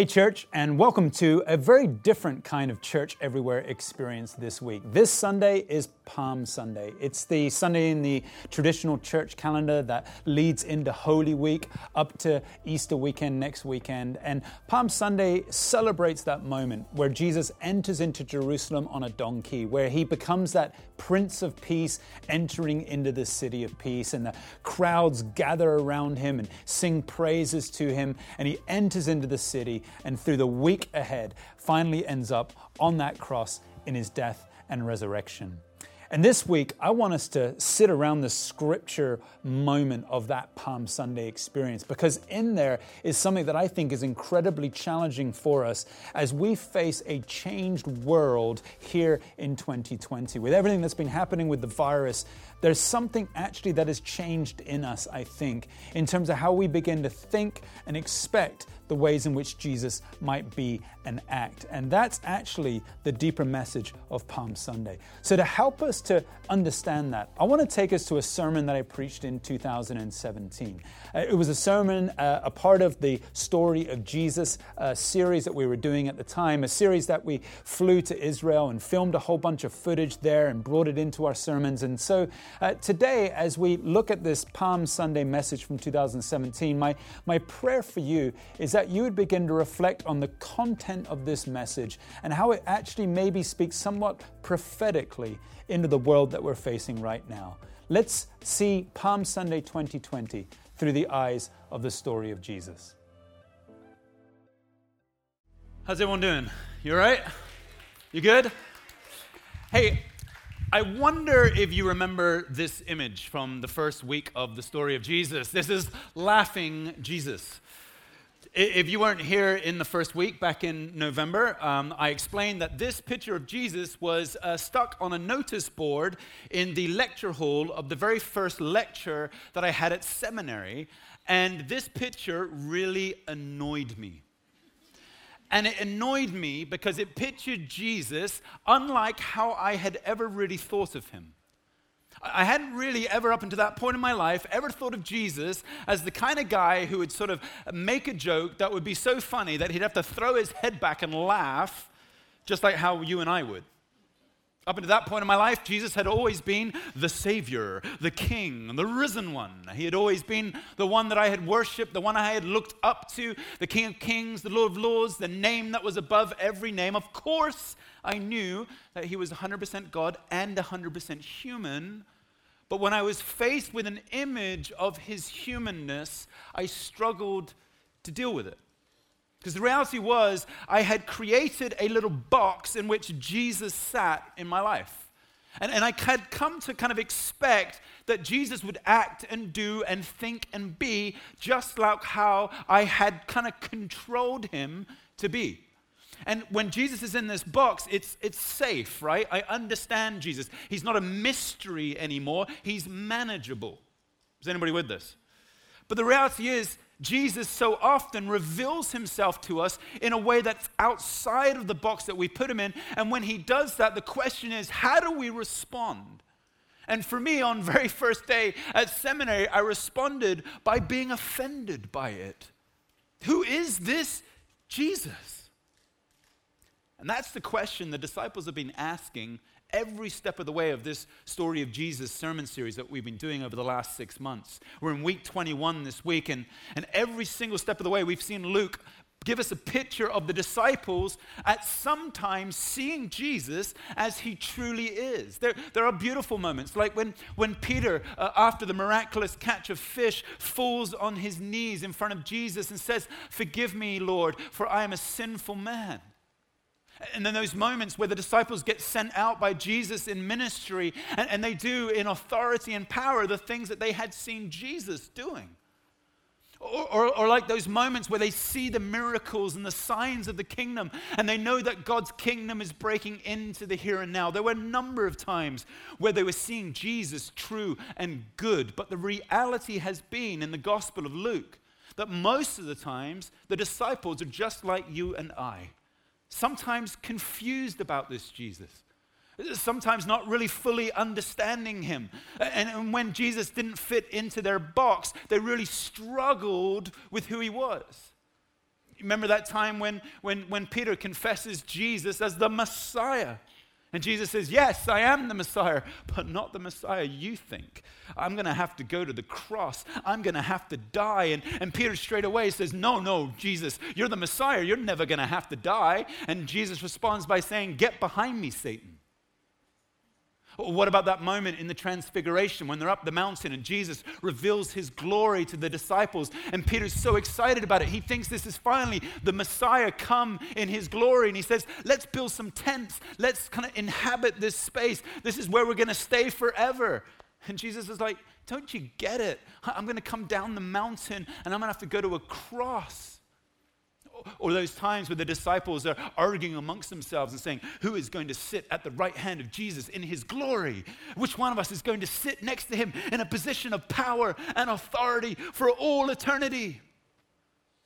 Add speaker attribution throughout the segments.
Speaker 1: Hey, church, and welcome to a very different kind of church everywhere experience this week. This Sunday is Palm Sunday. It's the Sunday in the traditional church calendar that leads into Holy Week up to Easter weekend next weekend. And Palm Sunday celebrates that moment where Jesus enters into Jerusalem on a donkey, where he becomes that Prince of Peace entering into the city of peace. And the crowds gather around him and sing praises to him. And he enters into the city and through the week ahead finally ends up on that cross in his death and resurrection. And this week, I want us to sit around the scripture moment of that Palm Sunday experience because in there is something that I think is incredibly challenging for us as we face a changed world here in 2020. With everything that's been happening with the virus, there's something actually that has changed in us, I think, in terms of how we begin to think and expect the ways in which Jesus might be and act. And that's actually the deeper message of Palm Sunday. So, to help us to understand that, I want to take us to a sermon that I preached in 2017. Uh, it was a sermon, uh, a part of the Story of Jesus uh, series that we were doing at the time, a series that we flew to Israel and filmed a whole bunch of footage there and brought it into our sermons. And so, uh, today, as we look at this Palm Sunday message from 2017, my, my prayer for you is that you would begin to reflect on the content of this message and how it actually maybe speaks somewhat prophetically into the world that we're facing right now. Let's see Palm Sunday 2020 through the eyes of the story of Jesus. How's everyone doing? You all right? You good? Hey, I wonder if you remember this image from the first week of the story of Jesus. This is laughing Jesus. If you weren't here in the first week back in November, um, I explained that this picture of Jesus was uh, stuck on a notice board in the lecture hall of the very first lecture that I had at seminary. And this picture really annoyed me. And it annoyed me because it pictured Jesus unlike how I had ever really thought of him. I hadn't really ever, up until that point in my life, ever thought of Jesus as the kind of guy who would sort of make a joke that would be so funny that he'd have to throw his head back and laugh, just like how you and I would. Up until that point in my life, Jesus had always been the Savior, the King, the risen one. He had always been the one that I had worshiped, the one I had looked up to, the King of Kings, the Lord of Lords, the name that was above every name. Of course, I knew that He was 100% God and 100% human. But when I was faced with an image of his humanness, I struggled to deal with it. Because the reality was, I had created a little box in which Jesus sat in my life. And, and I had come to kind of expect that Jesus would act and do and think and be just like how I had kind of controlled him to be. And when Jesus is in this box, it's, it's safe, right? I understand Jesus. He's not a mystery anymore, he's manageable. Is anybody with this? But the reality is, Jesus so often reveals himself to us in a way that's outside of the box that we put him in. And when he does that, the question is, how do we respond? And for me, on very first day at seminary, I responded by being offended by it. Who is this Jesus? And that's the question the disciples have been asking every step of the way of this story of Jesus sermon series that we've been doing over the last six months. We're in week 21 this week, and, and every single step of the way, we've seen Luke give us a picture of the disciples at sometimes seeing Jesus as he truly is. There, there are beautiful moments, like when, when Peter, uh, after the miraculous catch of fish, falls on his knees in front of Jesus and says, Forgive me, Lord, for I am a sinful man. And then those moments where the disciples get sent out by Jesus in ministry, and, and, they do in authority and power the things that they had seen Jesus doing. Or, or, or, like those moments where they see the miracles and the signs of the kingdom, and they know that God's kingdom is breaking into the here and now. There were a number of times where they were seeing Jesus true and good, but the reality has been in the Gospel of Luke that most of the times the disciples are just like you and I sometimes confused about this Jesus, sometimes not really fully understanding him. And, and, when Jesus didn't fit into their box, they really struggled with who he was. Remember that time when, when, when Peter confesses Jesus as the Messiah? And Jesus says, Yes, I am the Messiah, but not the Messiah you think. I'm going to have to go to the cross. I'm going to have to die. And, and Peter straight away says, No, no, Jesus, you're the Messiah. You're never going to have to die. And Jesus responds by saying, Get behind me, Satan. What about that moment in the transfiguration when they're up the mountain and Jesus reveals his glory to the disciples? And Peter's so excited about it. He thinks this is finally the Messiah come in his glory. And he says, Let's build some tents. Let's kind of inhabit this space. This is where we're going to stay forever. And Jesus is like, Don't you get it? I'm going to come down the mountain and I'm going to have to go to a cross or those times where the disciples are arguing amongst themselves and saying, Who is going to sit at the right hand of Jesus in his glory? Which one of us is going to sit next to him in a position of power and authority for all eternity?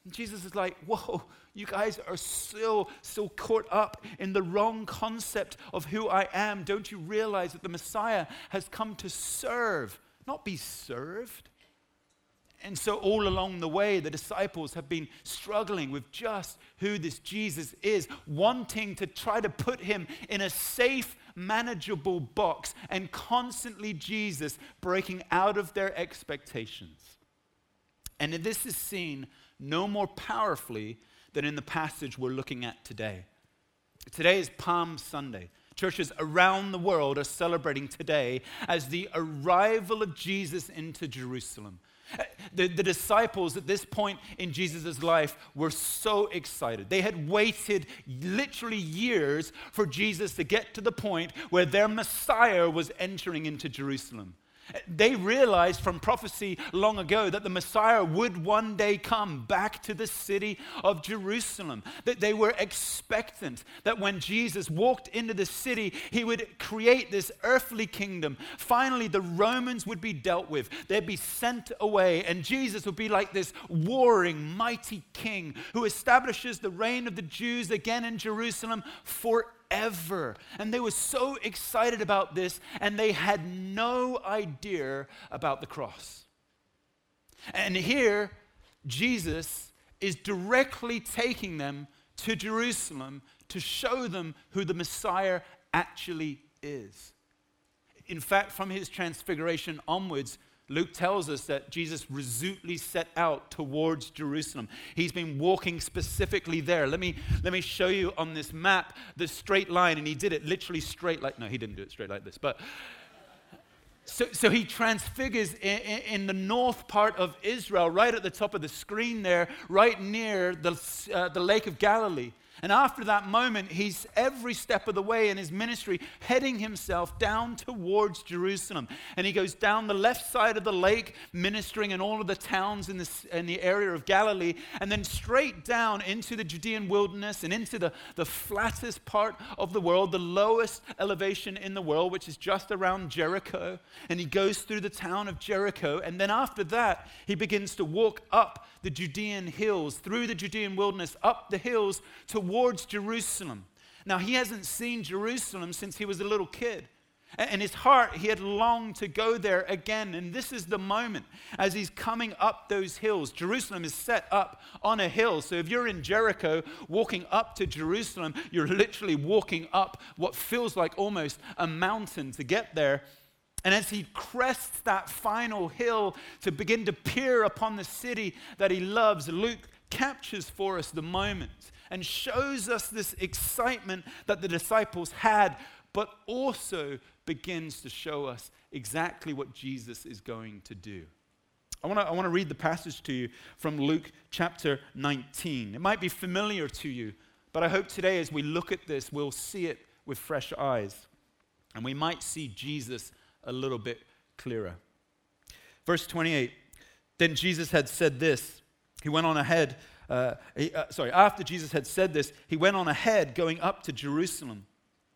Speaker 1: And Jesus is like, Whoa, you guys are still so caught up in the wrong concept of who I am. Don't you realize that the Messiah has come to serve, not be served? And so, all along the way, the disciples have been struggling with just who this Jesus is, wanting to try to put him in a safe, manageable box, and constantly Jesus breaking out of their expectations. And this is seen no more powerfully than in the passage we're looking at today. Today is Palm Sunday. Churches around the world are celebrating today as the arrival of Jesus into Jerusalem. The, the, disciples at this point in Jesus' life were so excited. They had waited literally years for Jesus to get to the point where their Messiah was entering into Jerusalem. They realized from prophecy long ago that the Messiah would one day come back to the city of Jerusalem. That they were expectant that when Jesus walked into the city, he would create this earthly kingdom. Finally, the Romans would be dealt with, they'd be sent away, and Jesus would be like this warring, mighty king who establishes the reign of the Jews again in Jerusalem forever forever. And they were so excited about this, and they had no idea about the cross. And here, Jesus is directly taking them to Jerusalem to show them who the Messiah actually is. In fact, from his transfiguration onwards, Luke tells us that Jesus resolutely set out towards Jerusalem. He's been walking specifically there. Let me, let me show you on this map the straight line, and he did it literally straight like, no, he didn't do it straight like this, but so, so he transfigures in, in, the north part of Israel, right at the top of the screen there, right near the, uh, the Lake of Galilee. And after that moment, he's every step of the way in his ministry heading himself down towards Jerusalem. And he goes down the left side of the lake, ministering in all of the towns in, in the area of Galilee, and then straight down into the Judean wilderness and into the, the flattest part of the world, the lowest elevation in the world, which is just around Jericho. And he goes through the town of Jericho. And then after that, he begins to walk up the Judean hills, through the Judean wilderness, up the hills towards Jerusalem. Now, he hasn't seen Jerusalem since he was a little kid. In his heart, he had longed to go there again. And this is the moment as he's coming up those hills. Jerusalem is set up on a hill. So if you're in Jericho walking up to Jerusalem, you're literally walking up what feels like almost a mountain to get there. And as he crests that final hill to begin to peer upon the city that he loves, Luke captures for us the moment and shows us this excitement that the disciples had, but also begins to show us exactly what Jesus is going to do. I want to I wanna read the passage to you from Luke chapter 19. It might be familiar to you, but I hope today as we look at this, we'll see it with fresh eyes. And we might see Jesus a little bit clearer. Verse 28 Then Jesus had said this. He went on ahead. Uh, he, uh, sorry, after Jesus had said this, he went on ahead going up to Jerusalem.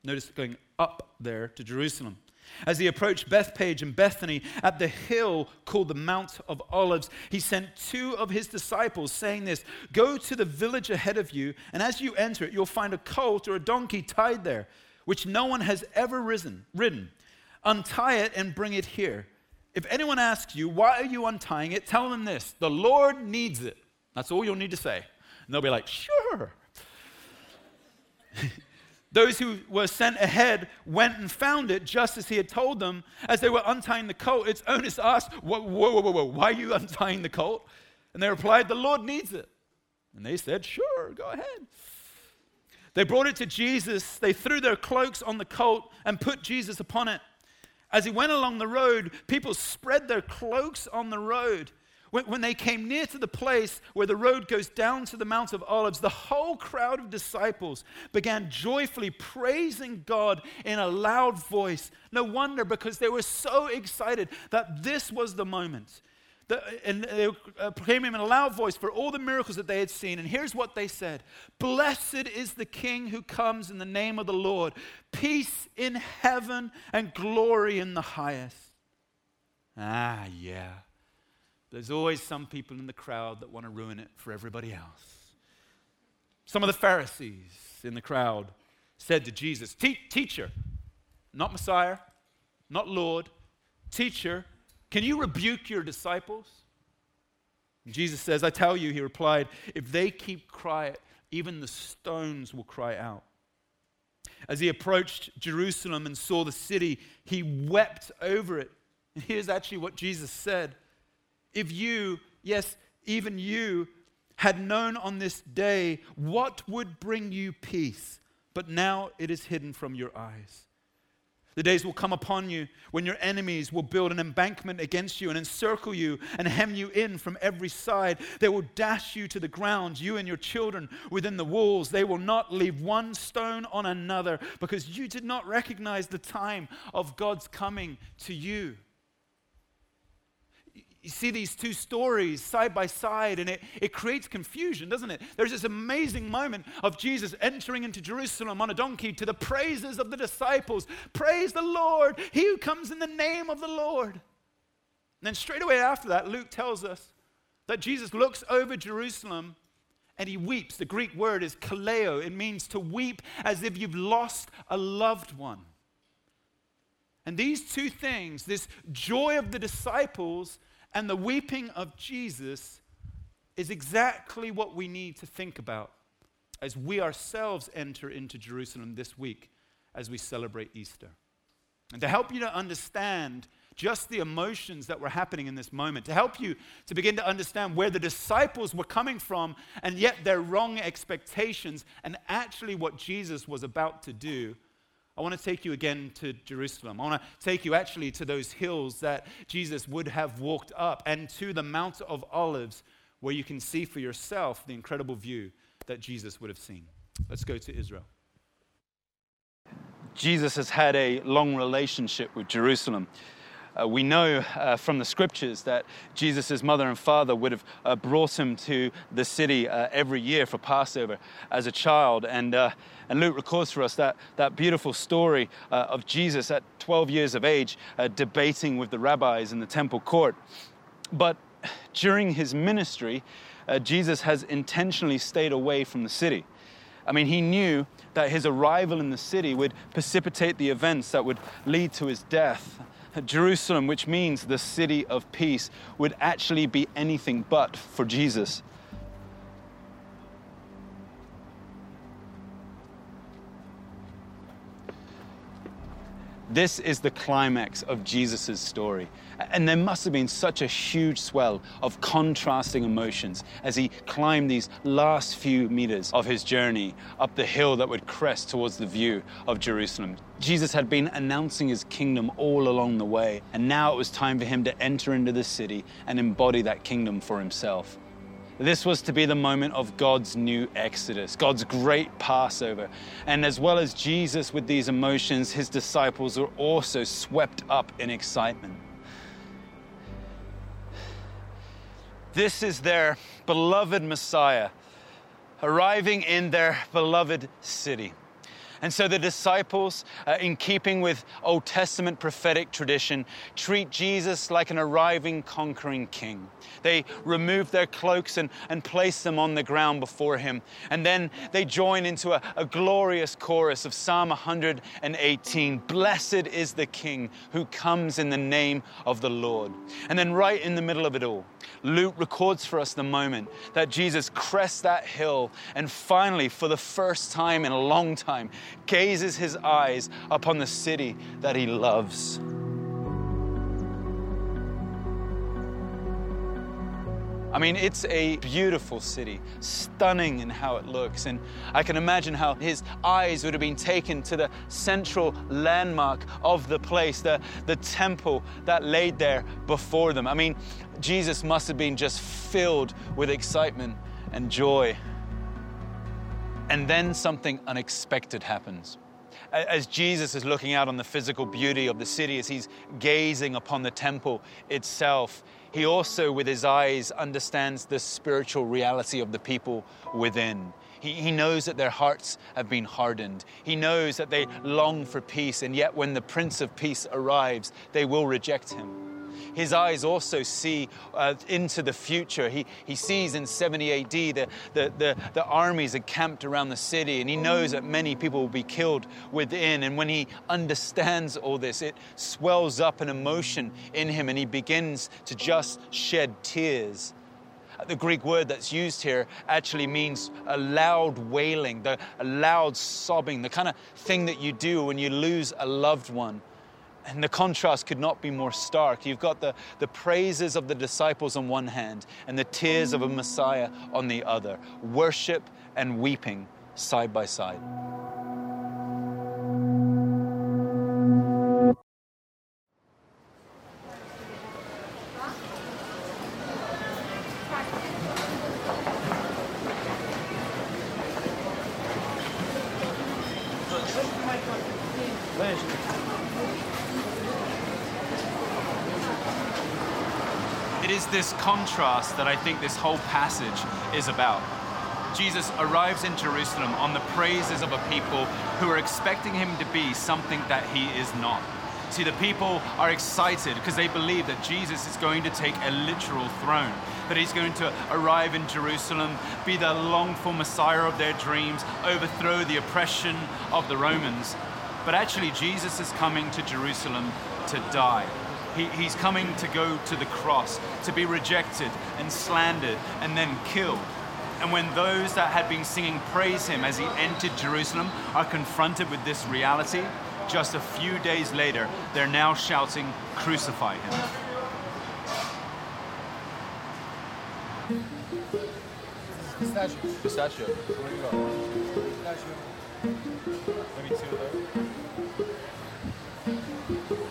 Speaker 1: Notice going up there to Jerusalem. As he approached Bethphage and Bethany at the hill called the Mount of Olives, he sent two of his disciples, saying this Go to the village ahead of you, and as you enter it, you'll find a colt or a donkey tied there, which no one has ever risen, ridden. Untie it and bring it here. If anyone asks you, why are you untying it? Tell them this the Lord needs it. That's all you'll need to say. And they'll be like, Sure. Those who were sent ahead went and found it just as he had told them. As they were untying the colt, its owners asked, Whoa, whoa, whoa, whoa, why are you untying the colt? And they replied, The Lord needs it. And they said, Sure, go ahead. They brought it to Jesus. They threw their cloaks on the colt and put Jesus upon it. As he went along the road, people spread their cloaks on the road. When, when, they came near to the place where the road goes down to the Mount of Olives, the whole crowd of disciples began joyfully praising God in a loud voice. No wonder, because they were so excited that this was the moment the, and they uh, proclaiming in a loud voice for all the miracles that they had seen. And here's what they said Blessed is the King who comes in the name of the Lord, peace in heaven and glory in the highest. Ah, yeah. There's always some people in the crowd that want to ruin it for everybody else. Some of the Pharisees in the crowd said to Jesus, Teacher, not Messiah, not Lord, teacher, can you rebuke your disciples? And Jesus says, I tell you, he replied, if they keep quiet, even the stones will cry out. As he approached Jerusalem and saw the city, he wept over it. And here's actually what Jesus said If you, yes, even you, had known on this day what would bring you peace, but now it is hidden from your eyes. The days will come upon you when your enemies will build an embankment against you and encircle you and hem you in from every side. They will dash you to the ground, you and your children within the walls. They will not leave one stone on another because you did not recognize the time of God's coming to you you see these two stories side by side, and it, it creates confusion, doesn't it? There's this amazing moment of Jesus entering into Jerusalem on a donkey to the praises of the disciples. Praise the Lord, he who comes in the name of the Lord. And then straight away after that, Luke tells us that Jesus looks over Jerusalem and he weeps. The Greek word is klaio, it means to weep as if you've lost a loved one. And these two things, this joy of the disciples and the weeping of Jesus is exactly what we need to think about as we ourselves enter into Jerusalem this week as we celebrate Easter. And to help you to understand just the emotions that were happening in this moment, to help you to begin to understand where the disciples were coming from and yet their wrong expectations, and actually what Jesus was about to do I want to take you again to Jerusalem. I want to take you actually to those hills that Jesus would have walked up and to the Mount of Olives where you can see for yourself the incredible view that Jesus would have seen. Let's go to Israel. Jesus has had a long relationship with Jerusalem. Uh, we know uh, from the scriptures that Jesus' mother and father would have uh, brought him to the city uh, every year for Passover as a child. And, uh, and Luke records for us that, that beautiful story uh, of Jesus at 12 years of age debating with the rabbis in the temple court. But during his ministry, Jesus has intentionally stayed away from the city. I mean, he knew that his arrival in the city would precipitate the events that would lead to his death. Jerusalem, which means the city of peace, would actually be anything but for Jesus. This is the climax of Jesus' story. And there must have been such a huge swell of contrasting emotions as he climbed these last few meters of his journey up the hill that would crest towards the view of Jerusalem. Jesus had been announcing his kingdom all along the way, and now it was time for him to enter into the city and embody that kingdom for himself. This was to be the moment of God's new Exodus, God's great Passover. And as well as Jesus with these emotions, his disciples were also swept up in excitement. This is their beloved Messiah arriving in their beloved city.
Speaker 2: And so the disciples, uh, in keeping with Old Testament prophetic tradition, treat Jesus like an arriving conquering king. They remove their cloaks and, and place them on the ground before him. And then they join into a, a glorious chorus of Psalm 118 Blessed is the King who comes in the name of the Lord. And then, right in the middle of it all, Luke records for us the moment that Jesus crests that hill and finally, for the first time in a long time, gazes his eyes upon the city that he loves. I mean, it's a beautiful city, stunning in how it looks. And I can imagine how his eyes would have been taken to the central landmark of the place, the, the temple that laid there before them. I mean, Jesus must have been just filled with excitement and joy. And then something unexpected happens as Jesus is looking out on the physical beauty of the city, as he's gazing upon the temple itself, he also, with his eyes, understands the spiritual reality of the people within. He, he knows that their hearts have been hardened. He knows that they long for peace, and yet when the Prince of Peace arrives, they will reject him his eyes also see uh, into the future. He, he sees in 70 AD the, the, the, the armies encamped around the city, and he knows that many people will be killed within. And when he understands all this, it swells up an emotion in him, and he begins to just shed tears. The Greek word that's used here actually means a loud wailing, the, a loud sobbing, the kind of thing that you do when you lose a loved one. And the contrast could not be more stark. You've got the, the praises of the disciples on one hand and the tears of a Messiah on the other. Worship and weeping side by side.
Speaker 1: Contrast that I think this whole passage is about. Jesus arrives in Jerusalem on the praises of a people who are expecting him to be something that he is not. See, the people are excited because they believe that Jesus is going to take a literal throne, that he's going to arrive in Jerusalem, be the longed for Messiah of their dreams, overthrow the oppression of the Romans. But actually, Jesus is coming to Jerusalem to die. He, he's coming to go to the cross, to be rejected and slandered and then killed. And when those that had been singing praise him as he entered Jerusalem are confronted with this reality, just a few days later, they're now shouting, Crucify him.
Speaker 3: Pistachio. Pistachio. Where you? Pistachio. Maybe two of those.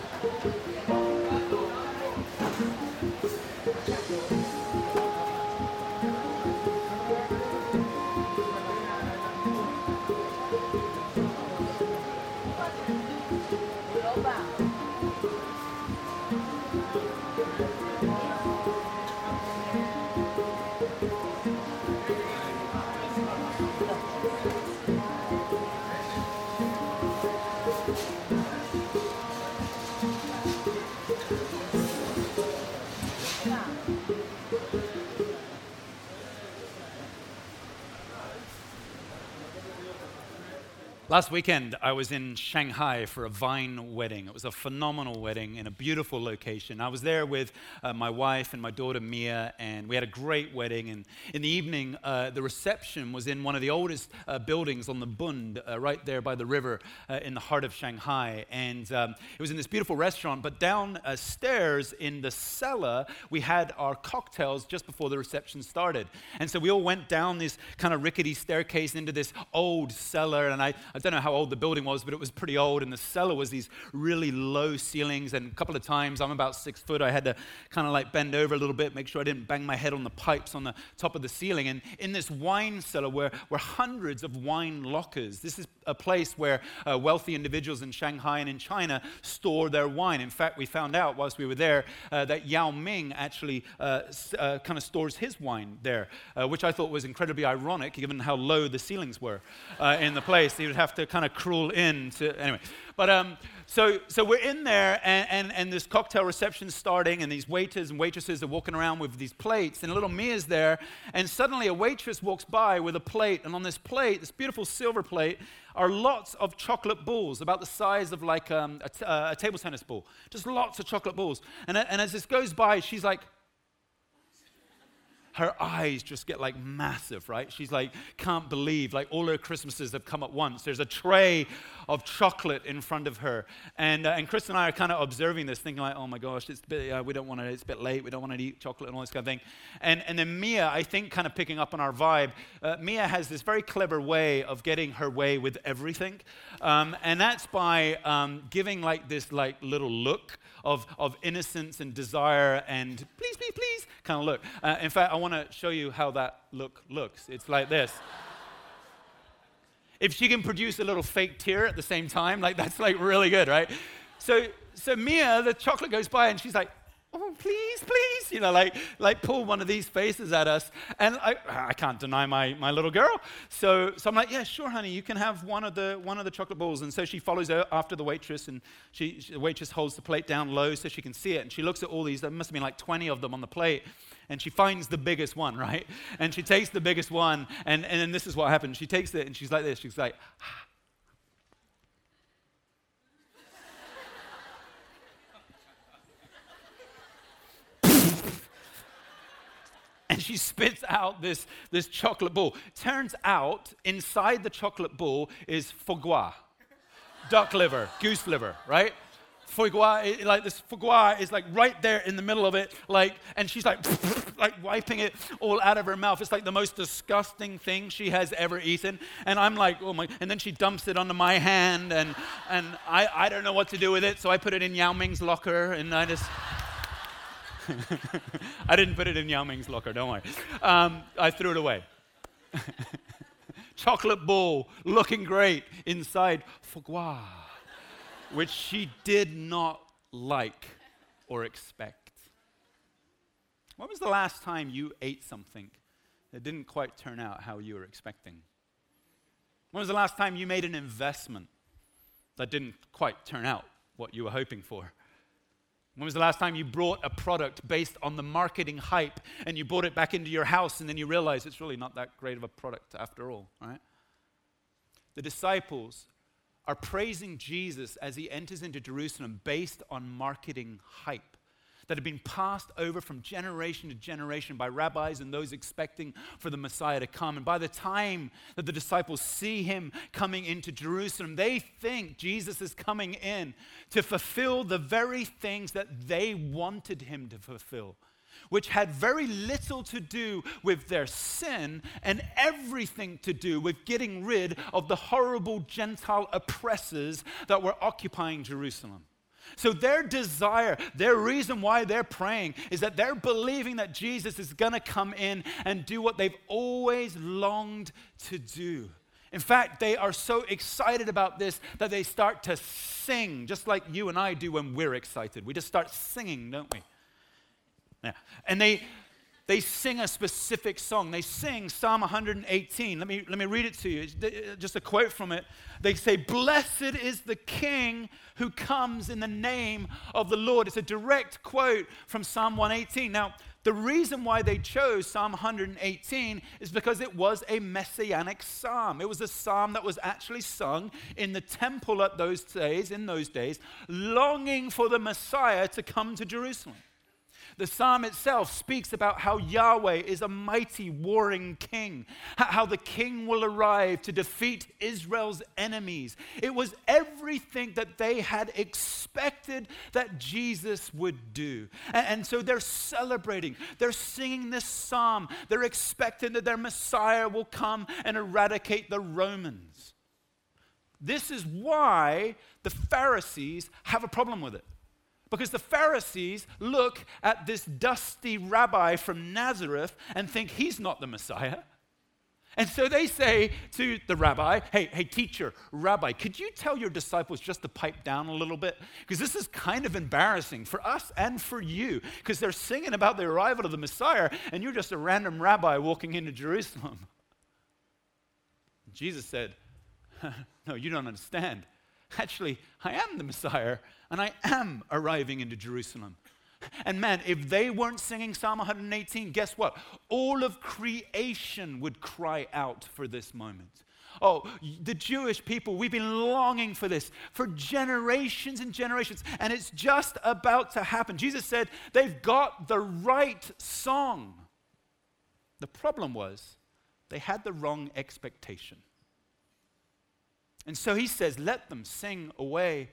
Speaker 1: Last weekend, I was in Shanghai for a Vine wedding. It was a phenomenal wedding in a beautiful location. I was there with uh, my wife and my daughter Mia, and we had a great wedding. And in the evening, uh, the reception was in one of the oldest uh, buildings on the Bund, uh, right there by the river uh, in the heart of Shanghai. And um, it was in this beautiful restaurant, but downstairs in the cellar, we had our cocktails just before the reception started. And so we all went down this kind of rickety staircase into this old cellar, and I I don't know how old the building was, but it was pretty old. And the cellar was these really low ceilings. And a couple of times, I'm about six foot, I had to kind of like bend over a little bit, make sure I didn't bang my head on the pipes on the top of the ceiling. And in this wine cellar were, were hundreds of wine lockers. This is a place where uh, wealthy individuals in Shanghai and in China store their wine. In fact, we found out whilst we were there uh, that Yao Ming actually uh, uh kind of stores his wine there, uh, which I thought was incredibly ironic given how low the ceilings were uh, in the place. He would have to kind of crawl in to, anyway. But um, so, so we're in there, and, and, and this cocktail reception's starting, and these waiters and waitresses are walking around with these plates, and little Mia's there, and suddenly a waitress walks by with a plate, and on this plate, this beautiful silver plate, are lots of chocolate balls, about the size of like um, a, t- uh, a table tennis ball. Just lots of chocolate balls. And, and as this goes by, she's like, her eyes just get like massive, right? She's like, can't believe, like all her Christmases have come at once. There's a tray of chocolate in front of her. And, uh, and Chris and I are kind of observing this, thinking like, oh my gosh, it's bit, uh, we don't want to, it's a bit late, we don't want to eat chocolate and all this kind of thing. And, and then Mia, I think, kind of picking up on our vibe, uh, Mia has this very clever way of getting her way with everything. Um, and that's by um, giving like this like little look of, of innocence and desire and please, please, please kind of look. Uh, in fact, I want to show you how that look looks. It's like this. if she can produce a little fake tear at the same time, like that's like really good, right? So, so Mia, the chocolate goes by and she's like, oh, please, please, you know, like, like pull one of these faces at us. And I, I can't deny my, my little girl. So, so I'm like, yeah, sure, honey, you can have one of the, one of the chocolate balls. And so she follows her after the waitress, and she, the waitress holds the plate down low so she can see it. And she looks at all these, there must have been like 20 of them on the plate. And she finds the biggest one, right? And she takes the biggest one, and, and then this is what happens. She takes it, and she's like this. She's like, ah. She spits out this, this chocolate ball. Turns out, inside the chocolate ball is foie gras, duck liver, goose liver, right? Foie gras, like this foie gras is like right there in the middle of it, like, and she's like, like wiping it all out of her mouth. It's like the most disgusting thing she has ever eaten. And I'm like, oh my, and then she dumps it onto my hand, and, and I, I don't know what to do with it, so I put it in Yao Ming's locker, and I just. I didn't put it in Yao Ming's locker, don't worry. Um, I threw it away. Chocolate ball looking great inside foie gras, which she did not like or expect. When was the last time you ate something that didn't quite turn out how you were expecting? When was the last time you made an investment that didn't quite turn out what you were hoping for? When was the last time you brought a product based on the marketing hype and you brought it back into your house and then you realize it's really not that great of a product after all, right? The disciples are praising Jesus as he enters into Jerusalem based on marketing hype that had been passed over from generation to generation by rabbis and those expecting for the Messiah to come. And by the time that the disciples see him coming into Jerusalem, they think Jesus is coming in to fulfill the very things that they wanted him to fulfill which had very little to do with their sin and everything to do with getting rid of the horrible Gentile oppressors that were occupying Jerusalem. So, their desire, their reason why they're praying is that they're believing that Jesus is going to come in and do what they've always longed to do. In fact, they are so excited about this that they start to sing, just like you and I do when we're excited. We just start singing, don't we? Yeah. And they, they sing a specific song. They sing Psalm 118. Let me, let me read it to you. Uh, just a quote from it. They say, Blessed is the King who comes in the name of the Lord. It's a direct quote from Psalm 118. Now, the reason why they chose Psalm 118 is because it was a messianic psalm. It was a psalm that was actually sung in the temple at those days, in those days, longing for the Messiah to come to Jerusalem. The psalm itself speaks about how Yahweh is a mighty warring king, how the king will arrive to defeat Israel's enemies. It was everything that they had expected that Jesus would do. And, so they're celebrating, they're singing this psalm, they're expecting that their Messiah will come and eradicate the Romans. This is why the Pharisees have a problem with it. Because the Pharisees look at this dusty rabbi from Nazareth and think he's not the Messiah. And so they say to the rabbi, hey, hey, teacher, rabbi, could you tell your disciples just to pipe down a little bit? Because this is kind of embarrassing for us and for you, because they're singing about the arrival of the Messiah, and you're just a random rabbi walking into Jerusalem. Jesus said, no, you don't understand. Actually, I am the Messiah, and I am arriving into Jerusalem. And man, if they weren't singing Psalm 118, guess what? All of creation would cry out for this moment. Oh, the Jewish people, we've been longing for this for generations and generations, and it's just about to happen. Jesus said they've got the right song. The problem was they had the wrong expectation. And so he says, Let them sing away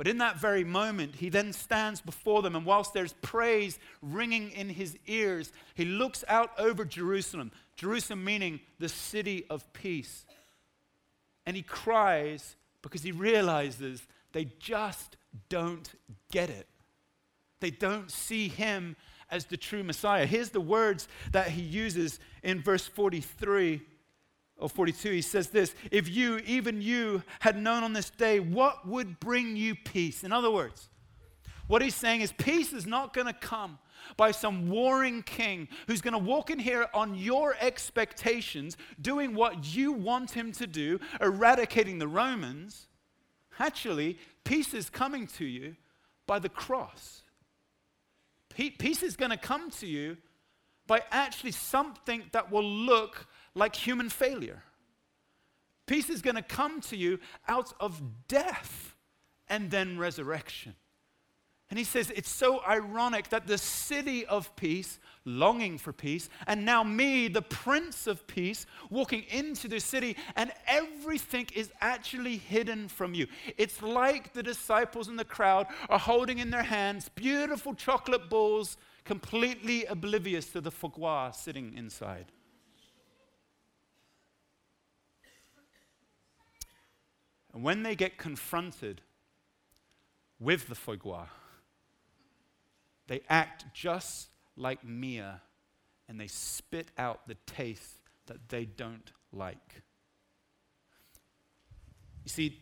Speaker 1: but in that very moment, he then stands before them, and whilst there's praise ringing in his ears, he looks out over Jerusalem, Jerusalem meaning the city of peace. And he cries because he realizes they just don't get it. They don't see him as the true Messiah. Here's the words that he uses in verse 43 or 42, he says this If you, even you, had known on this day what would bring you peace. In other words, what he's saying is peace is not going to come by some warring king who's going to walk in here on your expectations, doing what you want him to do, eradicating the Romans. Actually, peace is coming to you by the cross. Peace is going to come to you by actually something that will look like human failure. Peace is going to come to you out of death and then resurrection. And he says it's so ironic that the city of peace, longing for peace, and now me, the prince of peace, walking into the city, and everything is actually hidden from you. It's like the disciples in the crowd are holding in their hands beautiful chocolate balls, completely oblivious to the foie sitting inside. And when they get confronted with the foie gras, they act just like Mia and they spit out the taste that they don't like. You see,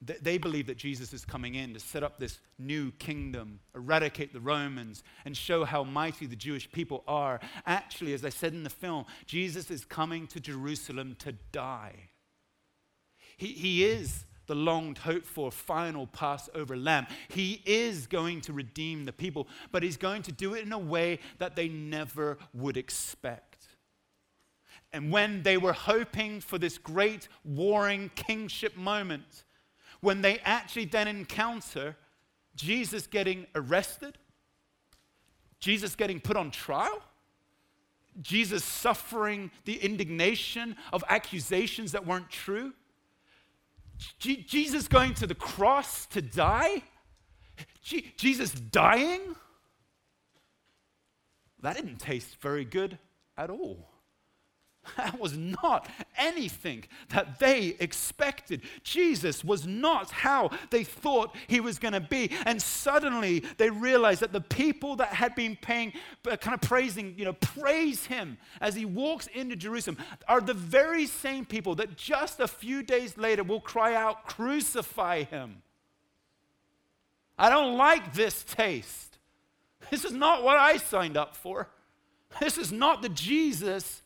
Speaker 1: they believe that Jesus is coming in to set up this new kingdom, eradicate the Romans, and show how mighty the Jewish people are. Actually, as I said in the film, Jesus is coming to Jerusalem to die. He, he is the longed, hoped for final Passover lamb. He is going to redeem the people, but he's going to do it in a way that they never would expect. And when they were hoping for this great warring kingship moment, when they actually then encounter Jesus getting arrested, Jesus getting put on trial, Jesus suffering the indignation of accusations that weren't true, G- Jesus going to the cross to die? G- Jesus dying? That didn't taste very good at all. That was not anything that they expected. Jesus was not how they thought he was going to be. And suddenly they realized that the people that had been paying, uh, kind of praising, you know, praise him as he walks into Jerusalem are the very same people that just a few days later will cry out, Crucify him. I don't like this taste. This is not what I signed up for. This is not the Jesus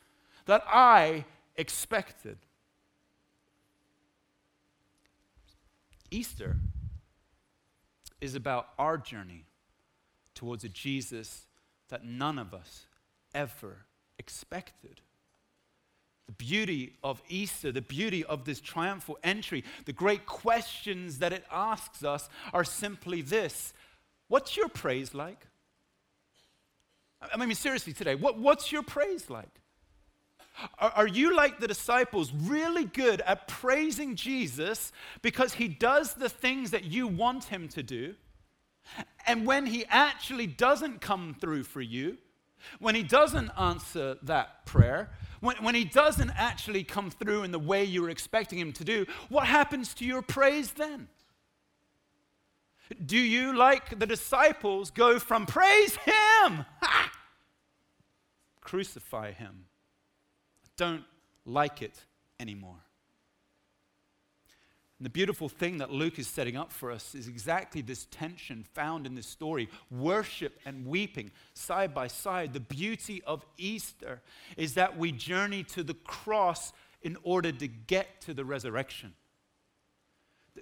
Speaker 1: that I expected. Easter is about our journey towards a Jesus that none of us ever expected. The beauty of Easter, the beauty of this triumphal entry, the great questions that it asks us are simply this What's your praise like? I mean, seriously, today, what, what's your praise like? Are, are you like the disciples, really good at praising Jesus because he does the things that you want him to do? And when he actually doesn't come through for you, when he doesn't answer that prayer, when, when he doesn't actually come through in the way you were expecting him to do, what happens to your praise then? Do you, like the disciples, go from praise him, ha! crucify him? Don't like it anymore. And the beautiful thing that Luke is setting up for us is exactly this tension found in this story worship and weeping side by side. The beauty of Easter is that we journey to the cross in order to get to the resurrection.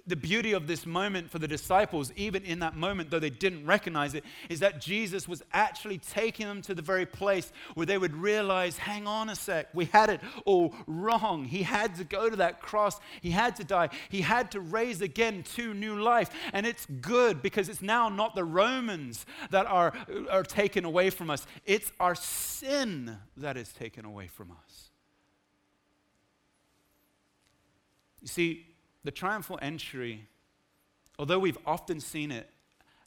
Speaker 1: The beauty of this moment for the disciples, even in that moment, though they didn't recognize it, is that Jesus was actually taking them to the very place where they would realize hang on a sec, we had it all wrong. He had to go to that cross, he had to die, he had to raise again to new life. And it's good because it's now not the Romans that are, are taken away from us, it's our sin that is taken away from us. You see, the triumphal entry, although we've often seen it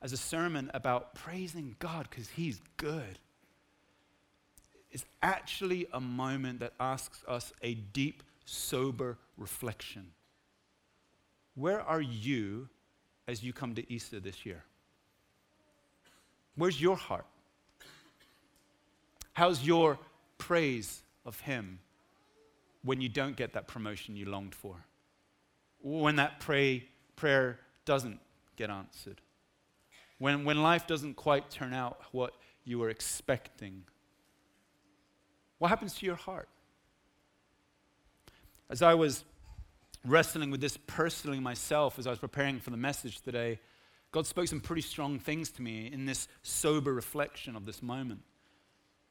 Speaker 1: as a sermon about praising God because He's good, is actually a moment that asks us a deep, sober reflection. Where are you as you come to Easter this year? Where's your heart? How's your praise of Him when you don't get that promotion you longed for? When that pray, prayer doesn't get answered, when, when life doesn't quite turn out what you were expecting, what happens to your heart? As I was wrestling with this personally myself, as I was preparing for the message today, God spoke some pretty strong things to me in this sober reflection of this moment.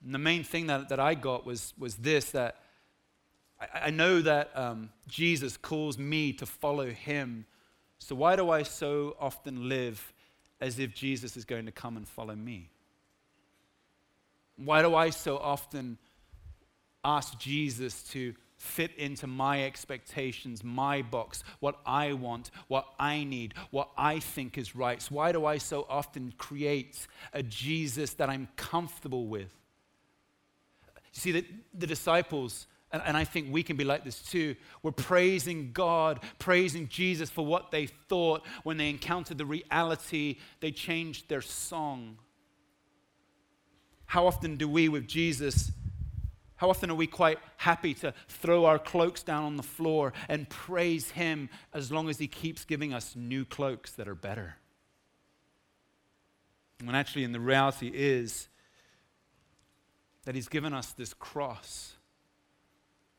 Speaker 1: And the main thing that, that I got was, was this that I, I know that um, Jesus calls me to follow him. So why do I so often live as if Jesus is going to come and follow me? Why do I so often ask Jesus to fit into my expectations, my box, what I want, what I need, what I think is right? So why do I so often create a Jesus that I'm comfortable with? You see, that the disciples and, and I think we can be like this too. We're praising God, praising Jesus for what they thought when they encountered the reality, they changed their song. How often do we, with Jesus, how often are we quite happy to throw our cloaks down on the floor and praise Him as long as He keeps giving us new cloaks that are better? When actually, in the reality is that He's given us this cross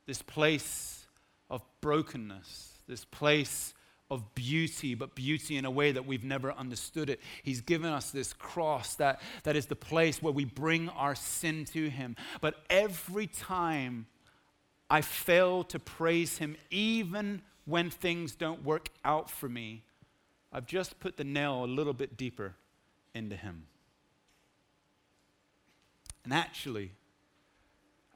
Speaker 1: this place of brokenness, this place of beauty, but beauty in a way that we've never understood it. He's given us this cross that, that is the place where we bring our sin to Him. But every time I fail to praise Him, even when things don't work out for me, I've just put the nail a little bit deeper into Him. And actually,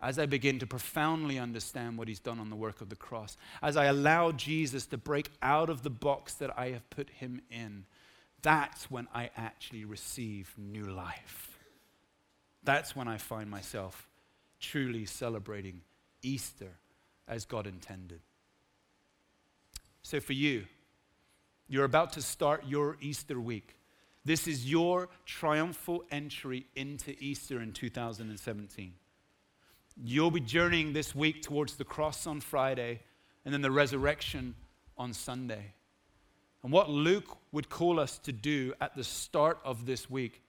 Speaker 1: as I begin to profoundly understand what he's done on the work of the cross, as I allow Jesus to break out of the box that I have put him in, that's when I actually receive new life. That's when I find myself truly celebrating Easter as God intended. So, for you, you're about to start your Easter week. This is your triumphal entry into Easter in 2017. You'll be journeying this week towards the cross on Friday and then the resurrection on Sunday. And what Luke would call us to do at the start of this week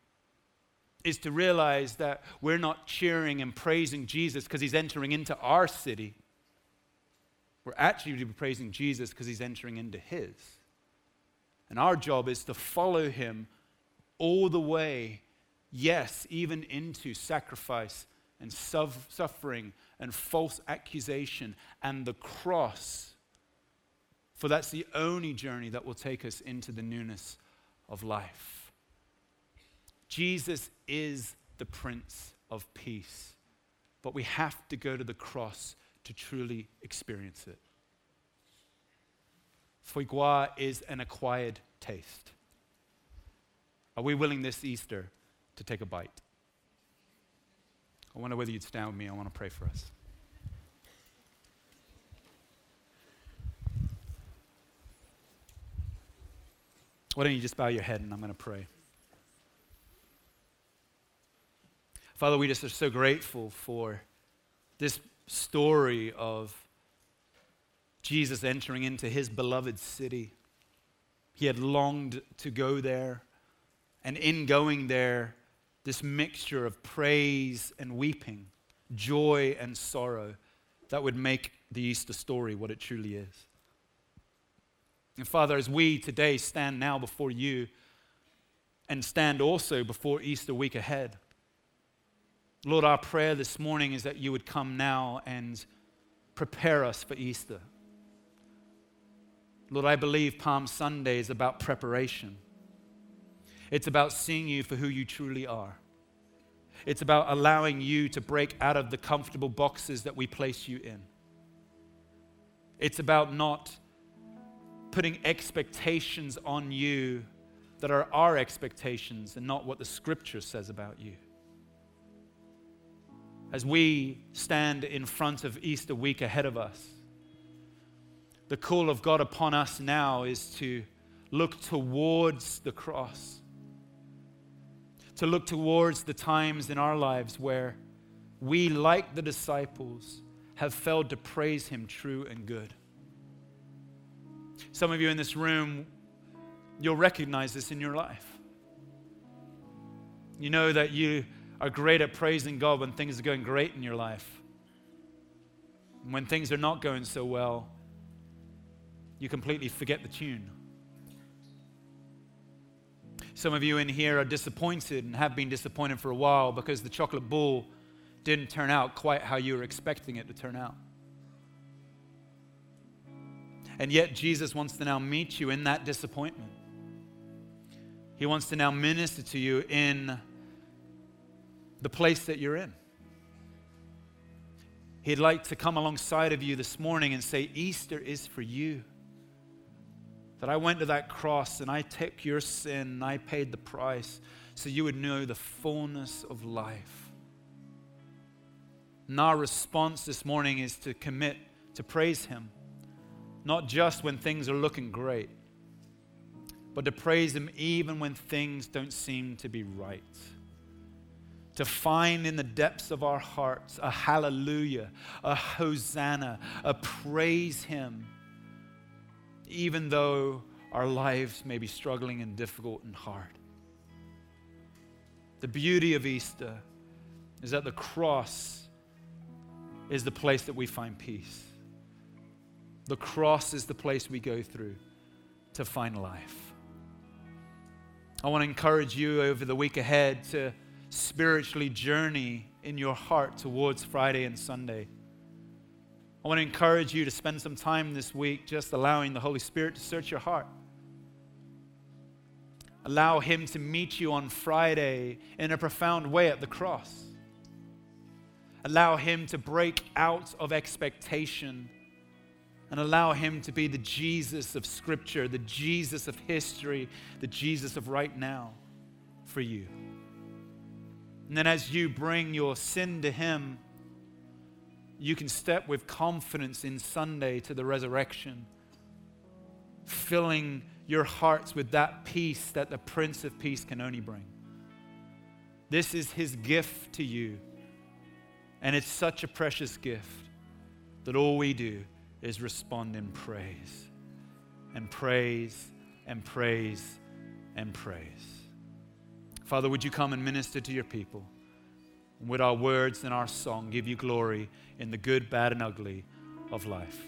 Speaker 1: is to realize that we're not cheering and praising Jesus because he's entering into our city. We're actually praising Jesus because he's entering into his. And our job is to follow him all the way, yes, even into sacrifice and suffering and false accusation and the cross. For that's the only journey that will take us into the newness of life. Jesus is the Prince of Peace, but we have to go to the cross to truly experience it. Foie gras is an acquired taste. Are we willing this Easter to take a bite? I wonder whether you'd stand with me. I want to pray for us. Why don't you just bow your head and I'm going to pray. Father, we just are so grateful for this story of Jesus entering into his beloved city. He had longed to go there, and in going there, this mixture of praise and weeping, joy and sorrow that would make the Easter story what it truly is. And Father, as we today stand now before you and stand also before Easter week ahead, Lord, our prayer this morning is that you would come now and prepare us for Easter. Lord, I believe Palm Sunday is about preparation. It's about seeing you for who you truly are. It's about allowing you to break out of the comfortable boxes that we place you in. It's about not putting expectations on you that are our expectations and not what the scripture says about you. As we stand in front of Easter week ahead of us, the call of God upon us now is to look towards the cross, to look towards the times in our lives where we, like the disciples, have failed to praise Him true and good. Some of you in this room, you'll recognize this in your life. You know that you are great at praising God when things are going great in your life. When things are not going so well, you completely forget the tune. Some of you in here are disappointed and have been disappointed for a while because the chocolate ball didn't turn out quite how you were expecting it to turn out. And yet, Jesus wants to now meet you in that disappointment. He wants to now minister to you in the place that you're in. He'd like to come alongside of you this morning and say, Easter is for you. That I went to that cross and I took your sin and I paid the price so you would know the fullness of life. And our response this morning is to commit to praise Him not just when things are looking great, but to praise Him even when things don't seem to be right. To find in the depths of our hearts a hallelujah, a hosanna, a praise Him, even though our lives may be struggling and difficult and hard. The beauty of Easter is that the cross is the place that we find peace. The cross is the place we go through to find life. I want to encourage you over the week ahead to spiritually journey in your heart towards Friday and Sunday. I want to encourage you to spend some time this week just allowing the Holy Spirit to search your heart. Allow Him to meet you on Friday in a profound way at the cross. Allow Him to break out of expectation and allow Him to be the Jesus of Scripture, the Jesus of history, the Jesus of right now for you. And then as you bring your sin to Him, you can step with confidence in Sunday to the resurrection, filling your hearts with that peace that the Prince of Peace can only bring. This is His gift to you. And it's such a precious gift that all we do is respond in praise and praise and praise and praise. Father, would you come and minister to your people? And with our words and our song, give you glory in the good, bad, and ugly of life.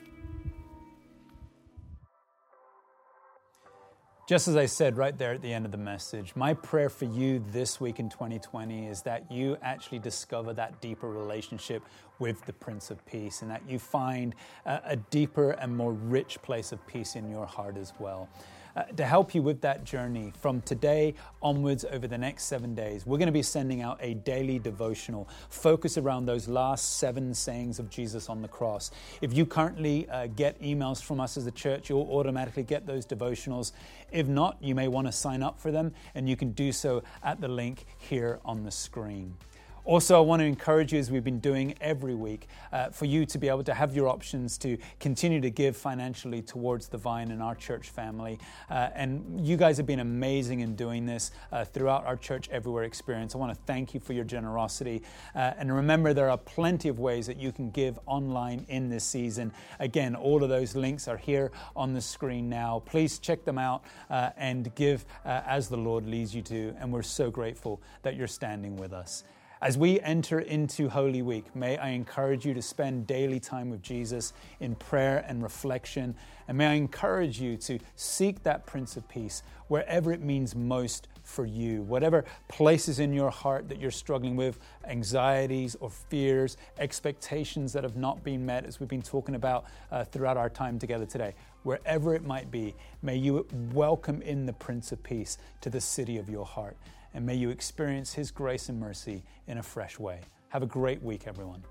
Speaker 4: Just as I said right there at the end of the message, my prayer for you this week in 2020 is that you actually discover that deeper relationship with the Prince of Peace and that you find a, a deeper and more rich place of peace in your heart as well uh, to help you with that journey from today onwards over the next seven days. We're going to be sending out a daily devotional focused around those last seven sayings of Jesus on the cross. If you currently uh, get emails from us as a church, you'll automatically get those devotionals. If not, you may want to sign up for them, and you can do so at the link here on the screen. Also, I want to encourage you, as we've been doing every week, uh, for you to be able to have your options to continue to give financially towards the vine and our church family. Uh, and you guys have been amazing in doing this uh, throughout our Church Everywhere experience. I want to thank you for your generosity. Uh, and remember, there are plenty of ways that you can give online in this season. Again, all of those links are here on the screen now. Please check them out uh, and give uh, as the Lord leads you to. And we're so grateful that you're standing with us. As we enter into Holy Week, may I encourage you to spend daily time with Jesus in prayer and reflection. And may I encourage you to seek that Prince of Peace wherever it means most for you. Whatever places in your heart that you're struggling with, anxieties or fears, expectations that have not been met, as we've been talking about uh, throughout our time together today, wherever it might be, may you welcome in the Prince of Peace to the city of your heart and may you experience His grace and mercy in a fresh way. Have a great week, everyone.